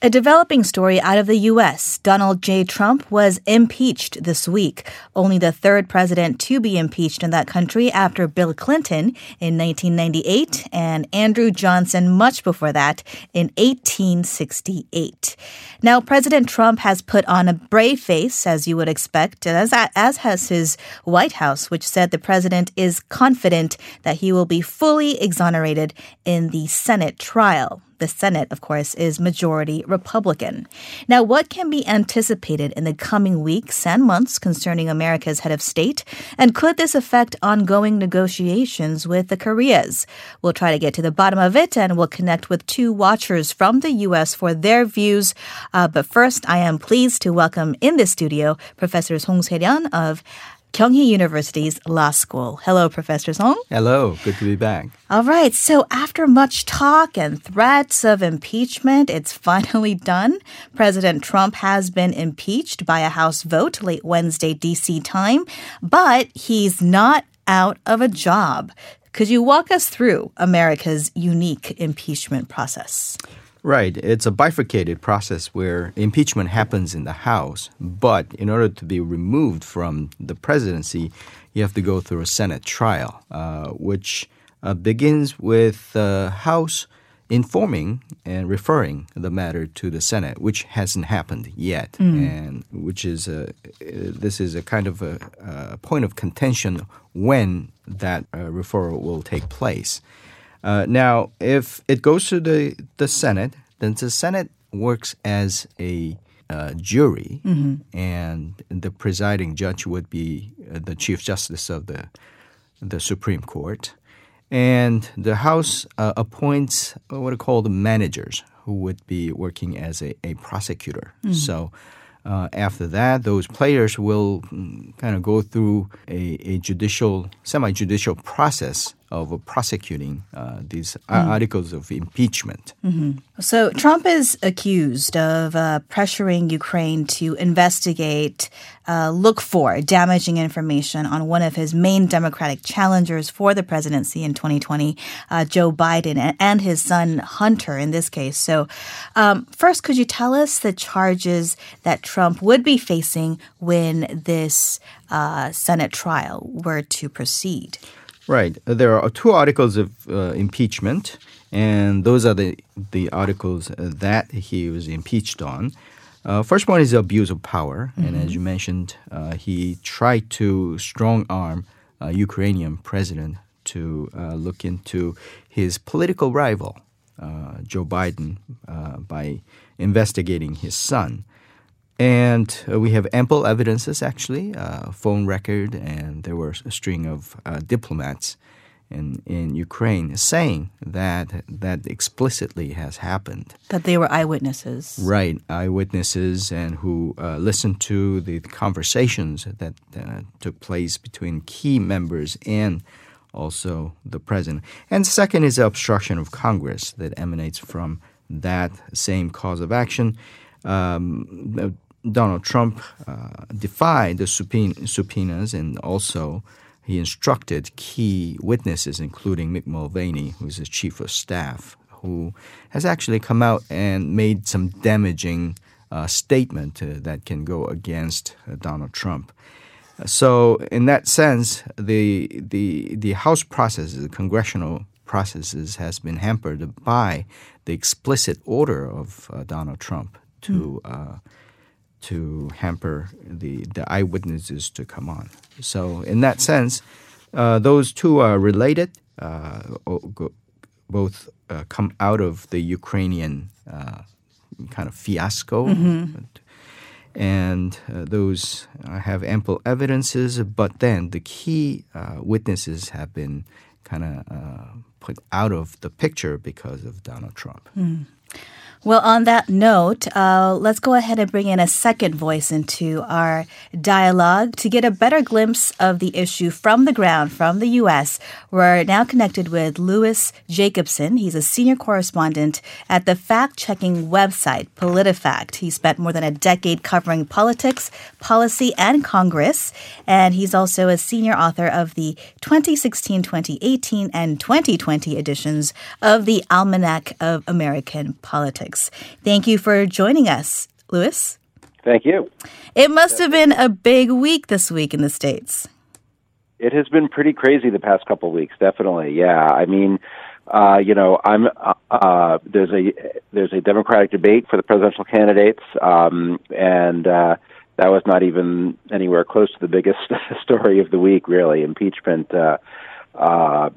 A developing story out of the U.S. Donald J. Trump was impeached this week, only the third president to be impeached in that country after Bill Clinton in 1998 and Andrew Johnson much before that in 1868. Now, President Trump has put on a brave face, as you would expect, as, as has his White House, which said the president is confident that he will be fully exonerated in the Senate trial. The Senate, of course, is majority Republican. Now, what can be anticipated in the coming weeks and months concerning America's head of state? And could this affect ongoing negotiations with the Koreas? We'll try to get to the bottom of it and we'll connect with two watchers from the U.S. for their views. Uh, but first, I am pleased to welcome in the studio Professor Song Se-ryun of Kyunghee University's Law School. Hello, Professor Song. Hello, good to be back. All right, so after much talk and threats of impeachment, it's finally done. President Trump has been impeached by a House vote late Wednesday, D.C. time, but he's not out of a job. Could you walk us through America's unique impeachment process? Right. It's a bifurcated process where impeachment happens in the House, but in order to be removed from the presidency, you have to go through a Senate trial, uh, which uh, begins with the House informing and referring the matter to the Senate, which hasn't happened yet, mm. and which is a, this is a kind of a, a point of contention when that uh, referral will take place. Uh, now, if it goes to the, the Senate, then the Senate works as a uh, jury, mm-hmm. and the presiding judge would be uh, the Chief Justice of the the Supreme Court, and the House uh, appoints what are called managers who would be working as a, a prosecutor. Mm-hmm. So. Uh, after that, those players will mm, kind of go through a, a judicial, semi-judicial process of prosecuting uh, these mm. articles of impeachment. Mm-hmm. So Trump is accused of uh, pressuring Ukraine to investigate, uh, look for damaging information on one of his main Democratic challengers for the presidency in 2020, uh, Joe Biden, and his son Hunter in this case. So, um, first, could you tell us the charges that Trump would be facing when this uh, Senate trial were to proceed? Right. There are two articles of uh, impeachment, and those are the the articles that he was impeached on. Uh, first one is abuse of power, mm-hmm. and as you mentioned, uh, he tried to strong arm uh, Ukrainian president to uh, look into his political rival, uh, Joe Biden, by investigating his son. And uh, we have ample evidences, actually, uh, phone record, and there were a string of uh, diplomats in, in Ukraine saying that that explicitly has happened. That they were eyewitnesses. Right, eyewitnesses, and who uh, listened to the conversations that uh, took place between key members and also the president. And second is the obstruction of Congress that emanates from that same cause of action. Um, Donald Trump uh, defied the subpoenas and also he instructed key witnesses, including Mick Mulvaney, who's the chief of staff, who has actually come out and made some damaging uh, statement uh, that can go against uh, Donald Trump. So, in that sense, the the the House processes, the congressional processes, has been hampered by the explicit order of uh, Donald Trump to. Mm to hamper the, the eyewitnesses to come on. So, in that sense, uh, those two are related. Uh, both uh, come out of the Ukrainian uh, kind of fiasco. Mm-hmm. And uh, those uh, have ample evidences, but then the key witnesses have been kind of put out of the picture because of Donald Trump. Mm. Well, on that note, uh, let's go ahead and bring in a second voice into our dialogue to get a better glimpse of the issue from the ground, from the U.S. We're now connected with Louis Jacobson. He's a senior correspondent at the fact checking website PolitiFact. He spent more than a decade covering politics, policy, and Congress. And he's also a senior author of the 2016, 2018, and 2020 editions of the Almanac of American Politics. Politics. Thank you for joining us, Louis. Thank you. It must have been a big week this week in the States. It has been pretty crazy the past couple of weeks, definitely. Yeah. I mean, uh, you know, I'm uh, uh, there's a there's a Democratic debate for the presidential candidates, um, and uh, that was not even anywhere close to the biggest story of the week. Really, impeachment. Uh, uh,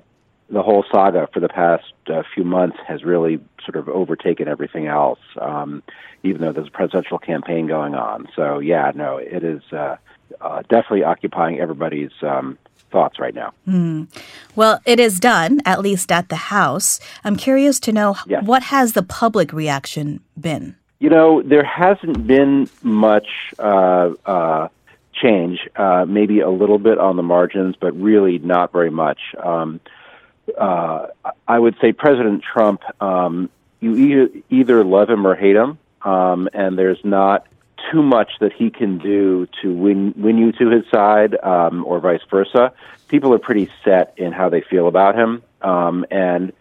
the whole saga for the past uh, few months has really sort of overtaken everything else, um, even though there's a presidential campaign going on. So, yeah, no, it is uh, uh, definitely occupying everybody's um, thoughts right now. Mm. Well, it is done, at least at the House. I'm curious to know yes. what has the public reaction been? You know, there hasn't been much uh, uh, change, uh, maybe a little bit on the margins, but really not very much. Um, uh, I would say President Trump, um, you either, either love him or hate him, um, and there's not too much that he can do to win win you to his side, um, or vice versa. People are pretty set in how they feel about him, um, and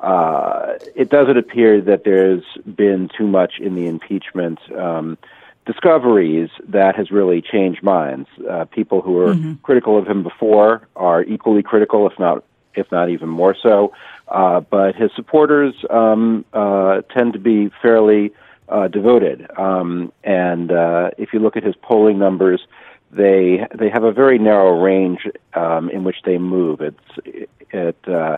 uh, it doesn't appear that there's been too much in the impeachment um, discoveries that has really changed minds. Uh, people who were mm-hmm. critical of him before are equally critical, if not if not even more so. Uh, but his supporters um, uh, tend to be fairly uh, devoted. Um, and uh, if you look at his polling numbers, they they have a very narrow range um, in which they move. It's it uh,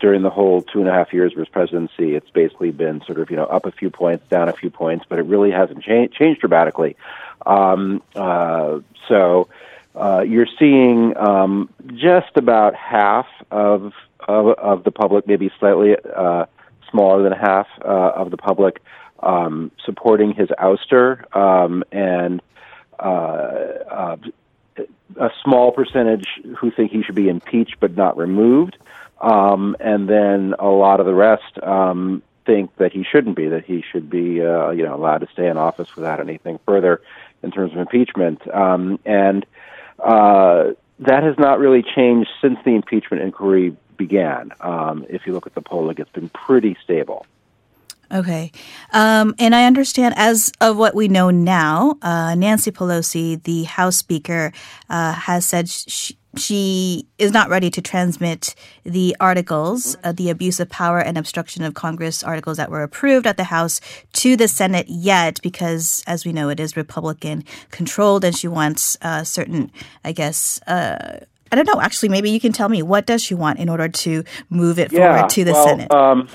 during the whole two and a half years of his presidency, it's basically been sort of you know up a few points, down a few points, but it really hasn't cha- changed dramatically. Um, uh, so uh, you're seeing um, just about half of, of, of the public, maybe slightly uh, smaller than half uh, of the public, um, supporting his ouster, um, and uh, uh, a small percentage who think he should be impeached but not removed, um, and then a lot of the rest um, think that he shouldn't be, that he should be, uh, you know, allowed to stay in office without anything further in terms of impeachment. Um, and uh, that has not really changed since the impeachment inquiry began. Um, if you look at the polling, it's been pretty stable. Okay. Um, and I understand, as of what we know now, uh, Nancy Pelosi, the House Speaker, uh, has said she, she is not ready to transmit the articles, uh, the abuse of power and obstruction of Congress articles that were approved at the House to the Senate yet, because as we know, it is Republican controlled, and she wants uh, certain, I guess. Uh, I don't know. Actually, maybe you can tell me what does she want in order to move it yeah, forward to the well, Senate. Um,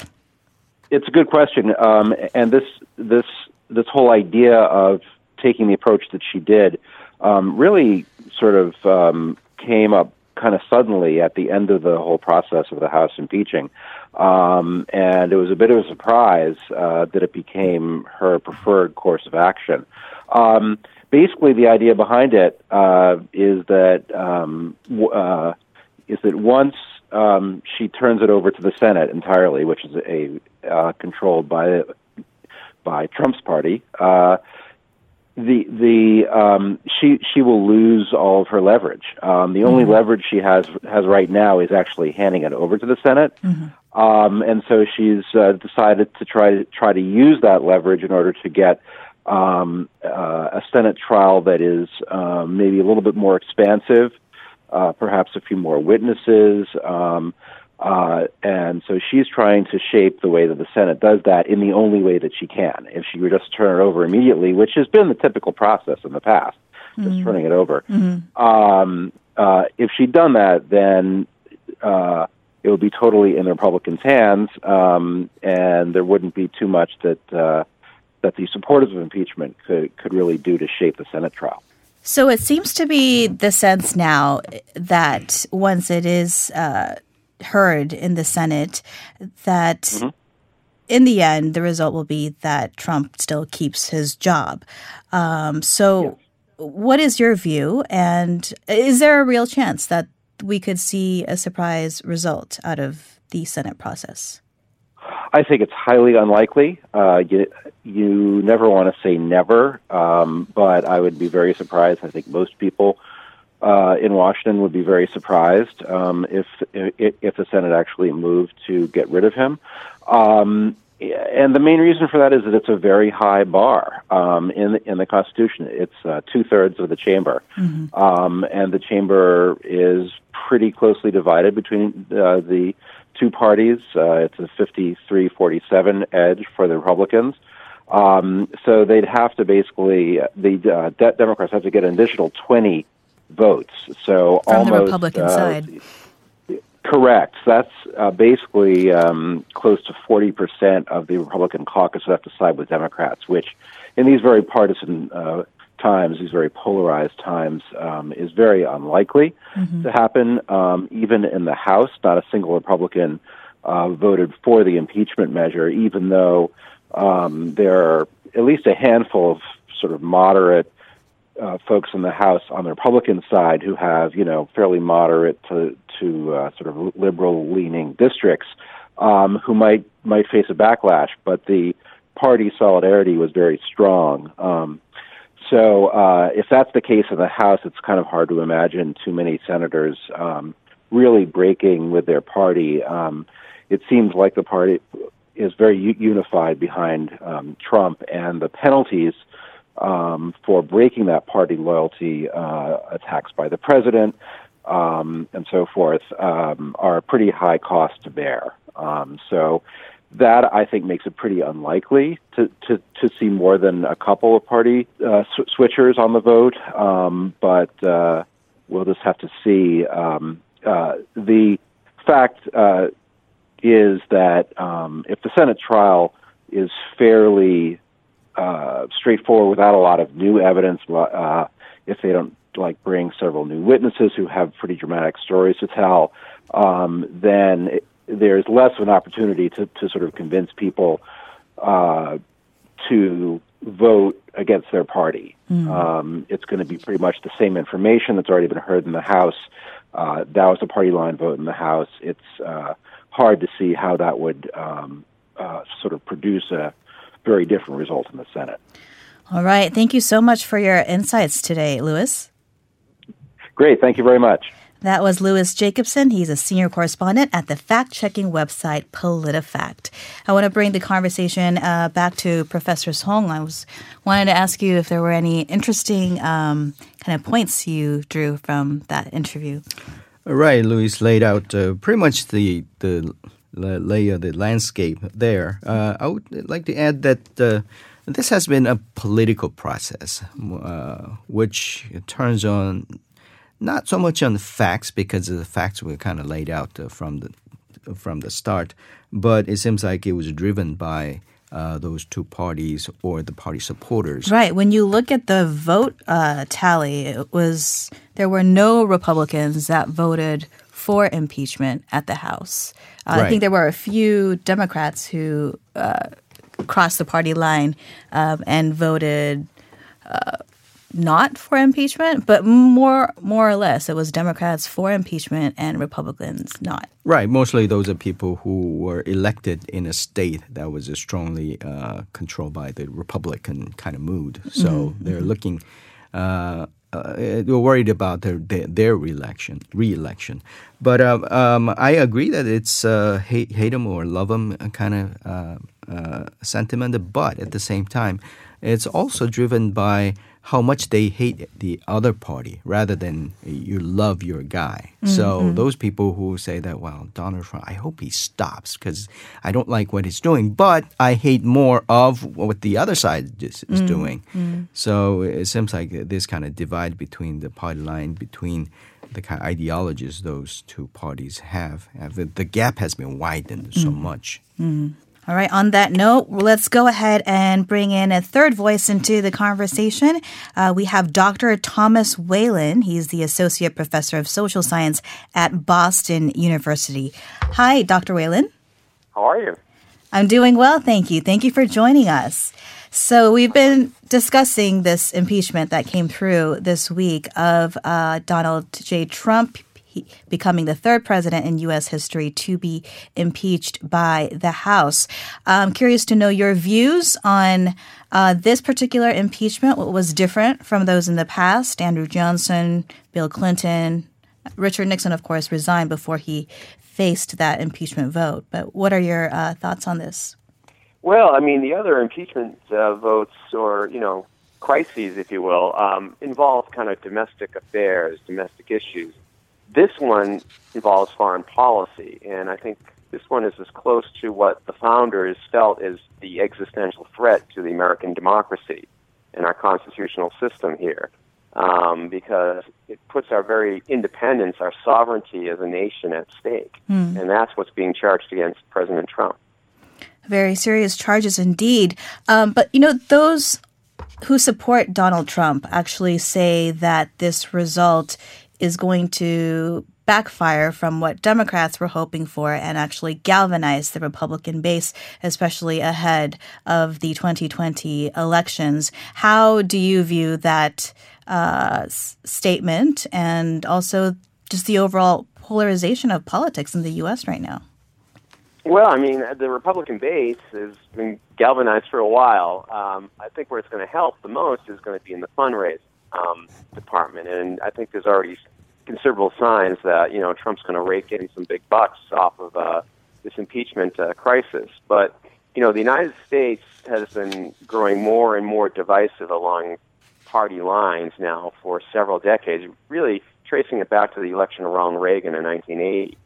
it's a good question, um, and this this this whole idea of taking the approach that she did um, really sort of um, came up kind of suddenly at the end of the whole process of the House impeaching, um, and it was a bit of a surprise uh, that it became her preferred course of action. Um, basically, the idea behind it uh, is that um, uh, is that once um, she turns it over to the Senate entirely, which is a uh, controlled by by Trump's party. Uh, the the um, she she will lose all of her leverage. Um, the only mm-hmm. leverage she has has right now is actually handing it over to the Senate, mm-hmm. um, and so she's uh, decided to try to try to use that leverage in order to get um, uh, a Senate trial that is um, maybe a little bit more expansive, uh, perhaps a few more witnesses. Um, uh, and so she's trying to shape the way that the Senate does that in the only way that she can. If she were just turn it over immediately, which has been the typical process in the past, mm-hmm. just turning it over. Mm-hmm. Um, uh, if she'd done that, then uh, it would be totally in the Republicans' hands, um, and there wouldn't be too much that uh, that the supporters of impeachment could could really do to shape the Senate trial. So it seems to be the sense now that once it is uh, heard in the Senate, that mm-hmm. in the end the result will be that Trump still keeps his job. Um, so, yes. what is your view? And is there a real chance that we could see a surprise result out of the Senate process? I think it's highly unlikely. Uh, you, you never want to say never, um, but I would be very surprised. I think most people uh, in Washington would be very surprised um, if, if, if the Senate actually moved to get rid of him. Um, and the main reason for that is that it's a very high bar um, in the, in the Constitution. It's uh, two thirds of the chamber, mm-hmm. um, and the chamber is pretty closely divided between uh, the two parties. Uh, it's a 53-47 edge for the Republicans. Um, so they'd have to basically the uh, de- Democrats have to get an additional 20 votes. So from almost the Republican uh, side. Correct. That's uh, basically um, close to 40% of the Republican caucus would have to side with Democrats, which in these very partisan uh, times, these very polarized times, um, is very unlikely mm-hmm. to happen. Um, even in the House, not a single Republican uh, voted for the impeachment measure, even though um, there are at least a handful of sort of moderate uh, folks in the House on the Republican side who have, you know, fairly moderate to to uh, sort of liberal leaning districts um, who might might face a backlash, but the party solidarity was very strong. Um, so uh, if that's the case in the House, it's kind of hard to imagine too many senators um, really breaking with their party. Um, it seems like the party is very unified behind um, Trump, and the penalties um, for breaking that party loyalty, uh, attacks by the president, um, and so forth, um, are a pretty high cost to bear. Um, so that I think makes it pretty unlikely to, to, to see more than a couple of party uh, sw- switchers on the vote. Um, but uh, we'll just have to see. Um, uh, the fact uh, is that if the Senate trial is fairly uh, straightforward without a lot of new evidence, uh, if they don't like bring several new witnesses who have pretty dramatic stories to tell, um, then it, there's less of an opportunity to, to sort of convince people uh, to vote against their party. Mm. Um, it's going to be pretty much the same information that's already been heard in the House. Uh, that was a party line vote in the House. It's uh, hard to see how that would um, uh, sort of produce a very different result in the Senate. All right. Thank you so much for your insights today, Louis. Great. Thank you very much. That was Louis Jacobson. He's a senior correspondent at the fact checking website PolitiFact. I want to bring the conversation uh, back to Professor Song. I was wanted to ask you if there were any interesting um, kind of points you drew from that interview. Right, Louis laid out uh, pretty much the the lay of the landscape there. Uh, I would like to add that uh, this has been a political process, uh, which turns on not so much on the facts because the facts were kind of laid out uh, from the from the start, but it seems like it was driven by uh, those two parties or the party supporters. Right. When you look at the vote uh, tally, it was there were no Republicans that voted for impeachment at the House. Uh, right. I think there were a few Democrats who uh, crossed the party line um, and voted uh, not for impeachment, but more more or less it was Democrats for impeachment and Republicans not. Right. Mostly those are people who were elected in a state that was strongly uh, controlled by the Republican kind of mood. So mm-hmm. they're looking. Uh, uh, they're worried about their their, their reelection, re-election. But um, um, I agree that it's uh, hate hate them or love them kind of uh, uh, sentiment. But at the same time, it's also driven by how much they hate the other party rather than you love your guy. Mm-hmm. So those people who say that, well, Donald Trump, I hope he stops because I don't like what he's doing, but I hate more of what the other side is, is mm-hmm. doing. Mm-hmm. So it seems like this kind of divide between the party line between the kind of ideologies those two parties have. The gap has been widened so mm-hmm. much. All right, on that note, let's go ahead and bring in a third voice into the conversation. Uh, we have Dr. Thomas Whalen. He's the Associate Professor of Social Science at Boston University. Hi, Dr. Whalen. How are you? I'm doing well, thank you. Thank you for joining us. So, we've been discussing this impeachment that came through this week of uh, Donald J. Trump he, becoming the third president in U.S. history to be impeached by the House. I'm curious to know your views on uh, this particular impeachment. What was different from those in the past? Andrew Johnson, Bill Clinton, Richard Nixon, of course, resigned before he faced that impeachment vote. But what are your uh, thoughts on this? Well, I mean, the other impeachment uh, votes, or you know, crises, if you will, um, involve kind of domestic affairs, domestic issues. This one involves foreign policy, and I think this one is as close to what the founders felt as the existential threat to the American democracy and our constitutional system here, um, because it puts our very independence, our sovereignty as a nation at stake, mm. and that's what's being charged against President Trump. Very serious charges indeed. Um, but, you know, those who support Donald Trump actually say that this result is going to backfire from what Democrats were hoping for and actually galvanize the Republican base, especially ahead of the 2020 elections. How do you view that uh, s- statement and also just the overall polarization of politics in the U.S. right now? Well, I mean, the Republican base has been galvanized for a while. Um, I think where it's going to help the most is going to be in the fundraising um, department, and I think there's already considerable signs that you know Trump's going to rake in some big bucks off of uh, this impeachment uh, crisis. But you know, the United States has been growing more and more divisive along party lines now for several decades, really tracing it back to the election of Ronald Reagan in 1980.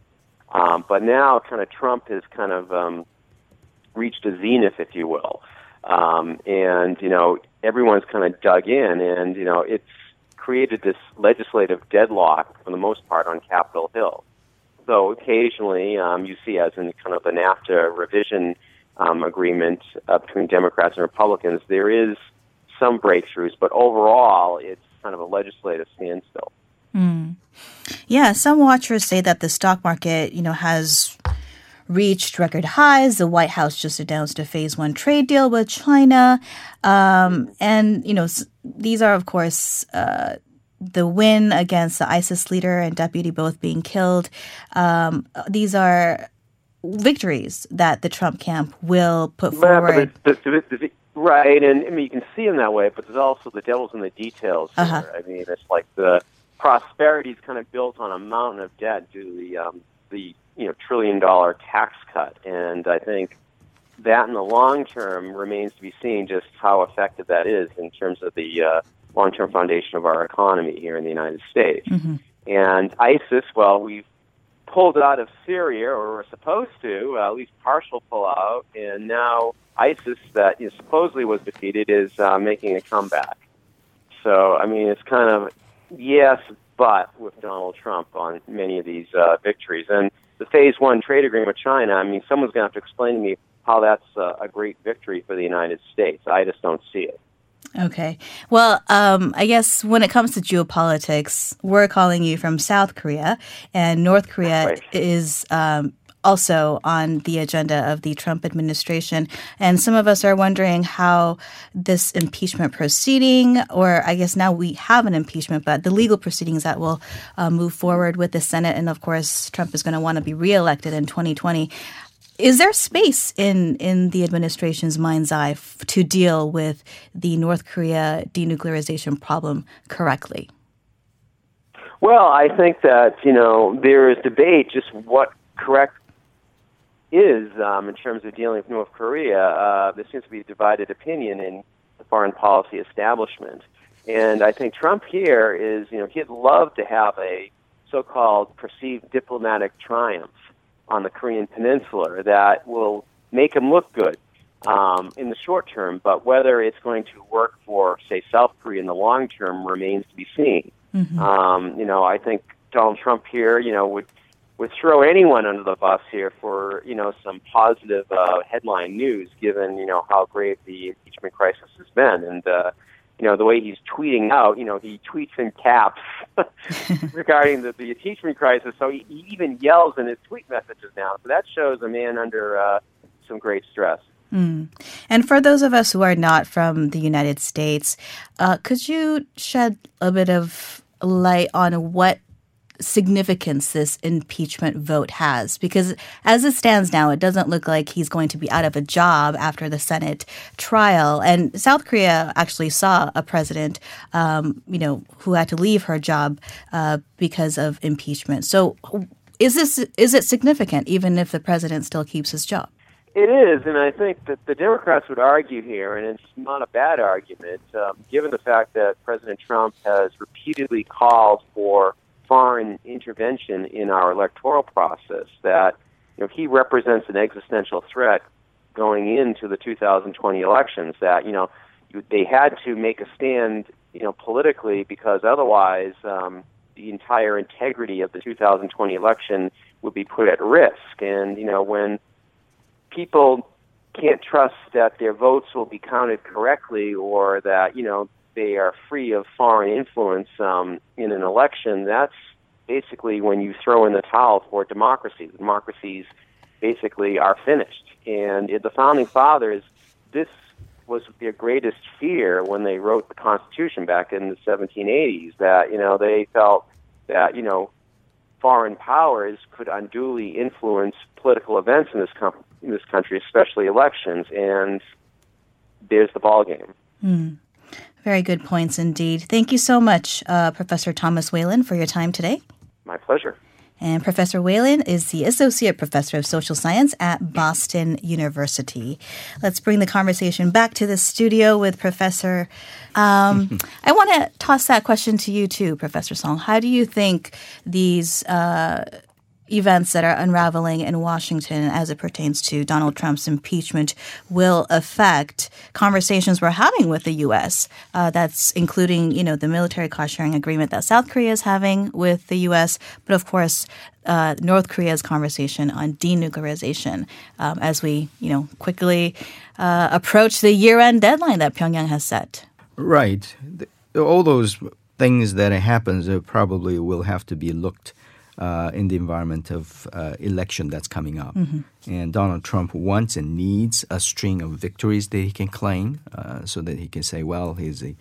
Um, but now, kind of Trump has kind of um, reached a zenith, if you will, um, and you know everyone's kind of dug in, and you know it's created this legislative deadlock for the most part on Capitol Hill. So occasionally, um, you see, as in kind of the NAFTA revision um, agreement uh, between Democrats and Republicans, there is some breakthroughs, but overall, it's kind of a legislative standstill. Mm. Yeah, some watchers say that the stock market, you know, has reached record highs. The White House just announced a phase one trade deal with China. Um, and, you know, these are, of course, uh, the win against the ISIS leader and deputy both being killed. Um, these are victories that the Trump camp will put forward. Right, and I mean, you can see them that way, but there's also the devil's in the details. Uh-huh. I mean, it's like the prosperity is kind of built on a mountain of debt due to the um, the you know trillion dollar tax cut, and I think that in the long term remains to be seen just how effective that is in terms of the uh, long term foundation of our economy here in the United States. Mm-hmm. And ISIS, well, we've pulled out of Syria, or we're supposed to, uh, at least partial pullout, and now ISIS, that you know, supposedly was defeated, is uh, making a comeback. So, I mean, it's kind of yes, but with Donald Trump on many of these uh, victories. And the phase one trade agreement with China, I mean, someone's going to have to explain to me how that's uh, a great victory for the United States. I just don't see it. Okay. Well, um, I guess when it comes to geopolitics, we're calling you from South Korea, and North Korea right. is um, also on the agenda of the Trump administration. And some of us are wondering how this impeachment proceeding, or I guess now we have an impeachment, but the legal proceedings that will uh, move forward with the Senate. And of course, Trump is going to want to be reelected in 2020. Is there space in, in the administration's mind's eye f- to deal with the North Korea denuclearization problem correctly? Well, I think that, you know, there is debate just what correct is um, in terms of dealing with North Korea. Uh, there seems to be a divided opinion in the foreign policy establishment. And I think Trump here is, you know, he'd love to have a so called perceived diplomatic triumph on the Korean Peninsula that will make him look good um, in the short term. But whether it's going to work for, say, South Korea in the long term remains to be seen. Mm-hmm. Um, you know, I think Donald Trump here, you know, would would throw anyone under the bus here for you know some positive uh, headline news, given you know how great the impeachment crisis has been, and uh, you know the way he's tweeting out. You know he tweets in caps regarding the, the impeachment crisis, so he, he even yells in his tweet messages now. So that shows a man under uh, some great stress. Mm. And for those of us who are not from the United States, uh, could you shed a bit of light on what significance this impeachment vote has. Because as it stands now it doesn't look like he's going to be out of a job after the senate trial. And south korea actually saw a president um, you know who had to leave her job uh, because of impeachment. So is this is it significant even if the president still keeps his job? It is, and I think that the Democrats would argue here, and it's not a bad argument, um, given the fact that President Trump has repeatedly called for foreign intervention in our electoral process, that you know, he represents an existential threat going into the 2020 elections, that, you know, they had to make a stand, you know, politically because otherwise um, the entire integrity of the 2020 election would be put at risk. And, you know, when people can't trust that their votes will be counted correctly or that you know they are free of foreign influence um, in an election, that's basically when you throw in the towel for democracy. Democracies basically are finished. And the founding fathers, this was their greatest fear when they wrote the Constitution back in the 1780s. That you know they felt that you know foreign powers could unduly influence political events in this com- in this country, especially elections, and there's the ball game. Mm. Very good points indeed. Thank you so much, uh, Professor Thomas Whalen, for your time today. My pleasure. And Professor Whalen is the Associate Professor of Social Science at Boston University. Let's bring the conversation back to the studio with Professor. Um, I want to toss that question to you too, Professor Song. How do you think these uh, events that are unraveling in Washington as it pertains to Donald Trump's impeachment will affect conversations we're having with the U.S. Uh, that's including, you know, the military cost sharing agreement that South Korea is having with the U.S., but of course, uh, North Korea's conversation on denuclearization um, as we, you know, quickly uh, approach the year-end deadline that Pyongyang has set. Right. All those things that happens probably will have to be looked uh, in the environment of uh, election that's coming up. Mm-hmm. And Donald Trump wants and needs a string of victories that he can claim uh, so that he can say, well, he's a,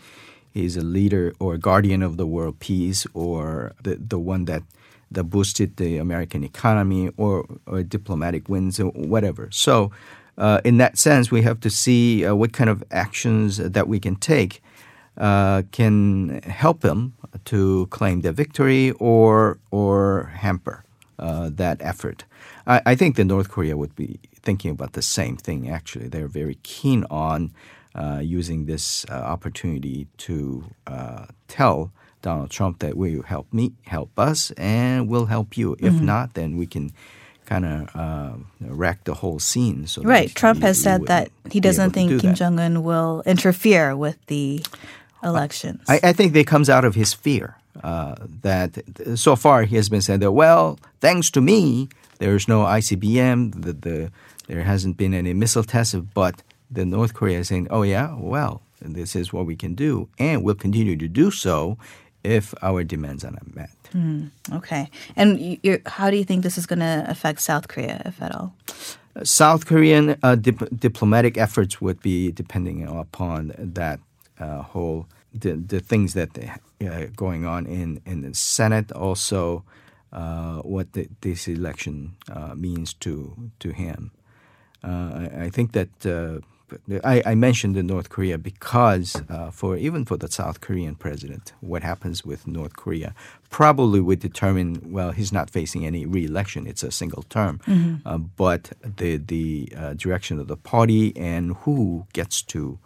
he's a leader or a guardian of the world peace or the, the one that, that boosted the American economy or, or diplomatic wins or whatever. So, uh, in that sense, we have to see uh, what kind of actions that we can take uh, can help him to claim the victory or or hamper uh, that effort. I, I, think that North Korea would be thinking about the same thing. Actually, they're very keen on uh, using this uh, opportunity to uh, tell Donald Trump that will you help me, help us, and we'll help you. If mm-hmm. not, then we can kind of uh, wreck the whole scene. So right. Trump has said that he doesn't think Kim Jong Un will interfere with the elections. I, I think that comes out of his fear uh, that so far he has been saying that, well, thanks to me, there's no ICBM, the, the, there hasn't been any missile tests, but the North Korea is saying, oh, yeah, well, this is what we can do, and we'll continue to do so if our demands are not met. Mm, okay. And how do you think this is going to affect South Korea, if at all? South Korean uh, dip- diplomatic efforts would be depending upon that uh, whole the the things that uh, going on in in the Senate, also uh, what the, this election uh, means to to him. Uh, I, I, think that. Uh, I, I, mentioned the North Korea because for even for the South Korean president, what happens with North Korea probably would determine. Well, he's not facing any re-election; it's a single term. Mm-hmm. but the the direction of the party and who gets to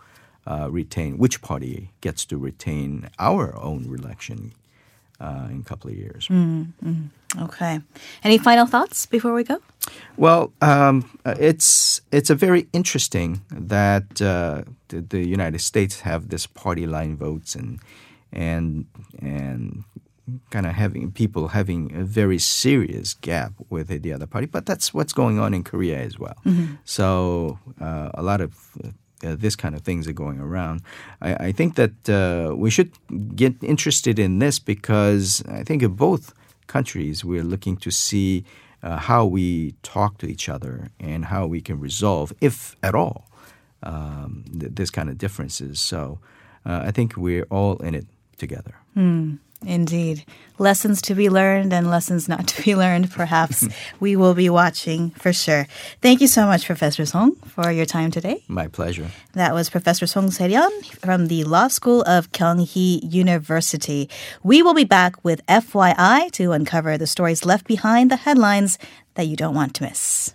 uh, retain, which party gets to retain our own election uh, in a couple of years. Mm-hmm. Okay. Any final thoughts before we go? Well, um, it's it's a very interesting that uh, the, the, United States have this party line votes and and and kind of having people having a very serious gap with the other party. But that's what's going on in Korea as well. Mm-hmm. So uh, a lot of uh, this kind of things are going around. I, I think that uh, we should get interested in this because I think in both countries we're looking to see uh, how we talk to each other and how we can resolve, if at all, um, th- this kind of differences. So uh, I think we're all in it together. Mm. Indeed. Lessons to be learned and lessons not to be learned, perhaps. we will be watching for sure. Thank you so much, Professor Song, for your time today. My pleasure. That was Professor Song Se-ryun from the Law School of Kyunghee University. We will be back with FYI to uncover the stories left behind the headlines that you don't want to miss.